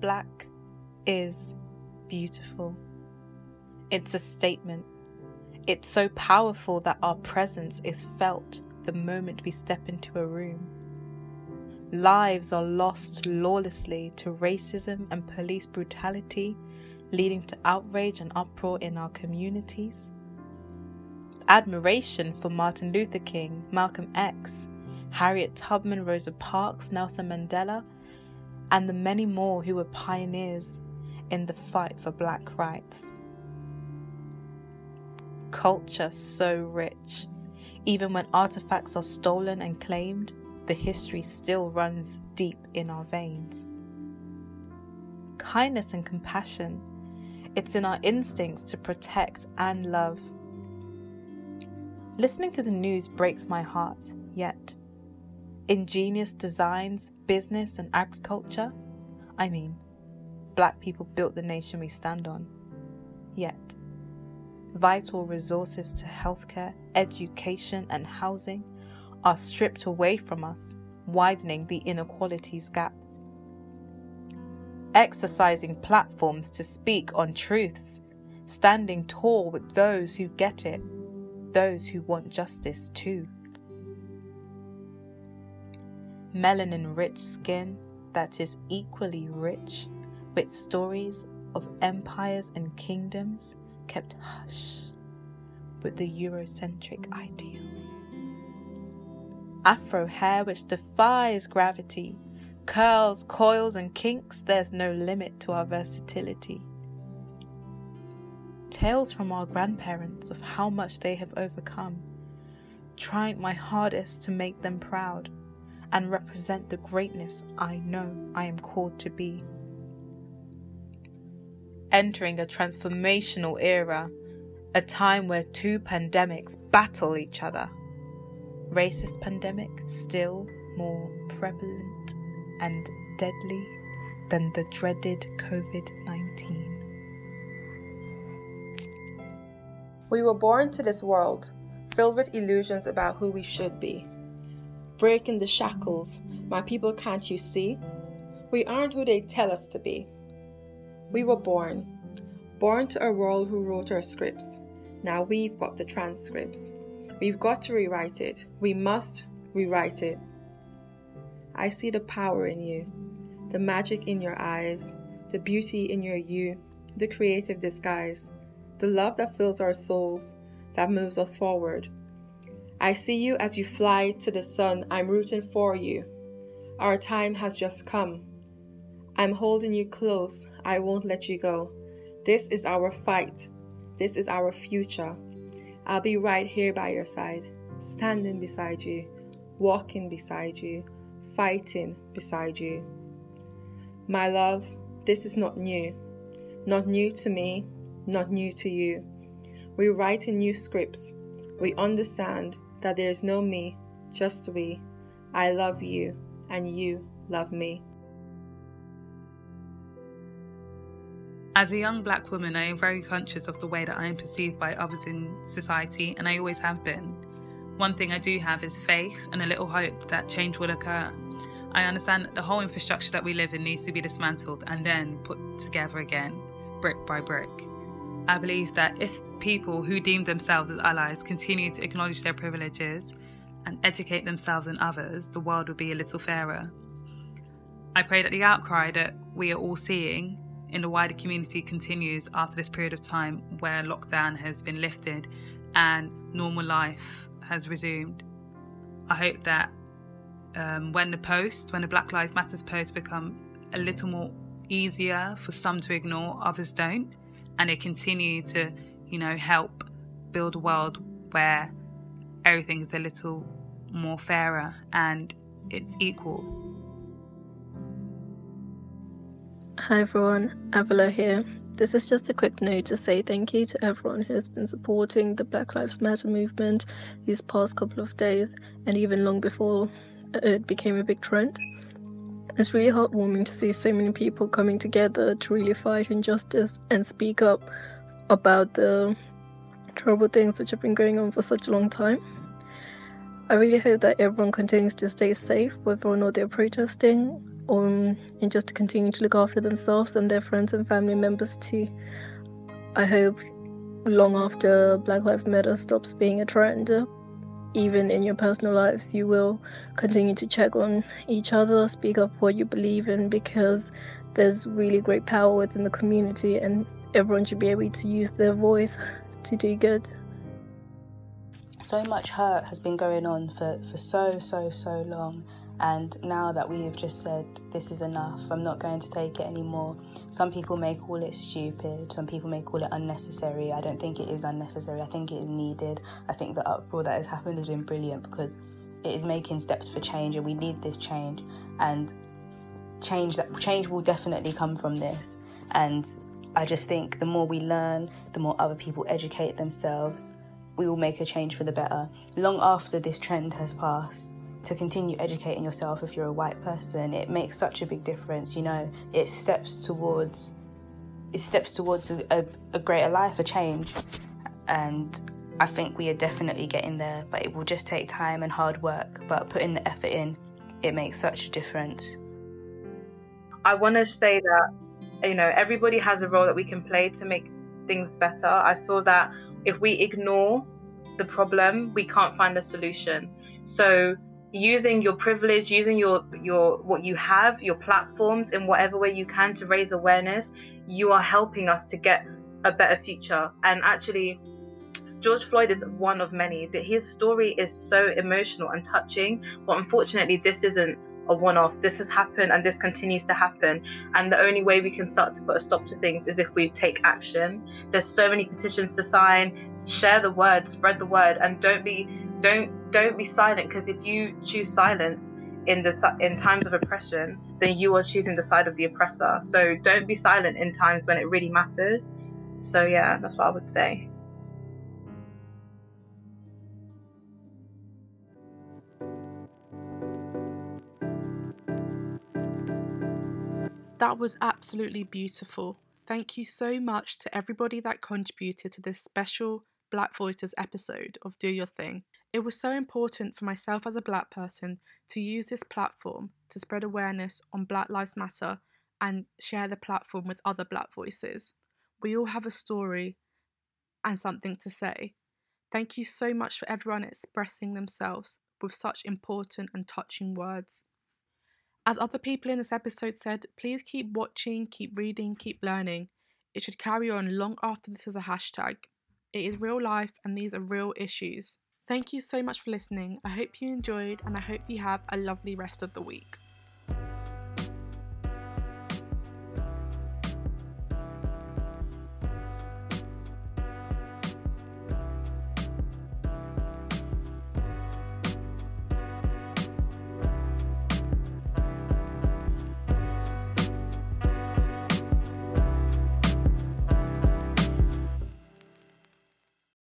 black is beautiful. It's a statement. It's so powerful that our presence is felt the moment we step into a room. Lives are lost lawlessly to racism and police brutality, leading to outrage and uproar in our communities. Admiration for Martin Luther King, Malcolm X, Harriet Tubman, Rosa Parks, Nelson Mandela, and the many more who were pioneers in the fight for black rights. Culture so rich, even when artifacts are stolen and claimed, the history still runs deep in our veins. Kindness and compassion, it's in our instincts to protect and love. Listening to the news breaks my heart, ingenious designs, business, and agriculture. I mean, black people built the nation we stand on. Yet, vital resources to healthcare, education, and housing are stripped away from us, widening the inequalities gap. Exercising platforms to speak on truths, standing tall with those who get it, those who want justice too melanin rich skin that is equally rich with stories of empires and kingdoms kept hush with the Eurocentric ideals. Afro hair which defies gravity, curls, coils, and kinks, there's no limit to our versatility. Tales from our grandparents of how much they have overcome, trying my hardest to make them proud and represent the greatness I know I am called to be. Entering a transformational era, a time where two pandemics battle each other. Racist pandemic still more prevalent and deadly than the dreaded COVID 19. We were born to this world filled with illusions about who we should be breaking the shackles. My people, can't you see? We aren't who they tell us to be. We were born, born to a world who wrote our scripts. Now we've got the transcripts. We've got to rewrite it. We must rewrite it. I see the power in you, the magic in your eyes, the beauty in your you, the creative disguise, the love that fills our souls, that moves us forward, I see you as you fly to the sun. I'm rooting for you. Our time has just come. I'm holding you close. I won't let you go. This is our fight. This is our future. I'll be right here by your side, standing beside you, walking beside you, fighting beside you. My love, this is not new. Not new to me, not new to you. We write in new scripts. We understand that there is no me, just we. I love you, and you love me. As a young black woman, I am very conscious of the way that I am perceived by others in society, and I always have been. One thing I do have is faith and a little hope that change will occur. I understand that the whole infrastructure that we live in needs to be dismantled and then put together again, brick by brick. I believe that if people who deem themselves as allies continue to acknowledge their privileges and educate themselves and others, the world would be a little fairer. I pray that the outcry that we are all seeing in the wider community continues after this period of time where lockdown has been lifted and normal life has resumed. I hope that um, when the post, when the Black Lives Matters post become a little more easier for some to ignore, others don't, and they continue to, you know, help build a world where everything is a little more fairer and it's equal. Hi everyone, Avila here. This is just a quick note to say thank you to everyone who has been supporting the Black Lives Matter movement these past couple of days and even long before it became a big trend. It's really heartwarming to see so many people coming together to really fight injustice and speak up about the terrible things which have been going on for such a long time. I really hope that everyone continues to stay safe, whether or not they're protesting and just to continue to look after themselves and their friends and family members too. I hope long after Black Lives Matter stops being a trend, uh, even in your personal lives, you will continue to check on each other, speak up what you believe in, because there's really great power within the community, and everyone should be able to use their voice to do good. So much hurt has been going on for, for so, so, so long. And now that we've just said, this is enough, I'm not going to take it anymore. Some people may call it stupid, some people may call it unnecessary. I don't think it is unnecessary, I think it is needed. I think the uproar that has happened has been brilliant because it is making steps for change and we need this change. And change that change will definitely come from this. And I just think the more we learn, the more other people educate themselves, we will make a change for the better. Long after this trend has passed, to continue educating yourself if you're a white person, it makes such a big difference. You know, it steps towards it steps towards a, a, a greater life, a change, and I think we are definitely getting there. But it will just take time and hard work. But putting the effort in, it makes such a difference. I want to say that you know everybody has a role that we can play to make things better. I feel that if we ignore the problem, we can't find a solution. So using your privilege using your your what you have your platforms in whatever way you can to raise awareness you are helping us to get a better future. And actually George Floyd is one of many. That his story is so emotional and touching but unfortunately this isn't a one-off. This has happened and this continues to happen. And the only way we can start to put a stop to things is if we take action. There's so many petitions to sign. Share the word spread the word and don't be don't don't be silent because if you choose silence in the in times of oppression then you are choosing the side of the oppressor so don't be silent in times when it really matters so yeah that's what i would say That was absolutely beautiful. Thank you so much to everybody that contributed to this special Black Voices episode of Do Your Thing. It was so important for myself as a black person to use this platform to spread awareness on Black Lives Matter and share the platform with other black voices. We all have a story and something to say. Thank you so much for everyone expressing themselves with such important and touching words. As other people in this episode said, please keep watching, keep reading, keep learning. It should carry on long after this is a hashtag. It is real life and these are real issues. Thank you so much for listening. I hope you enjoyed and I hope you have a lovely rest of the week.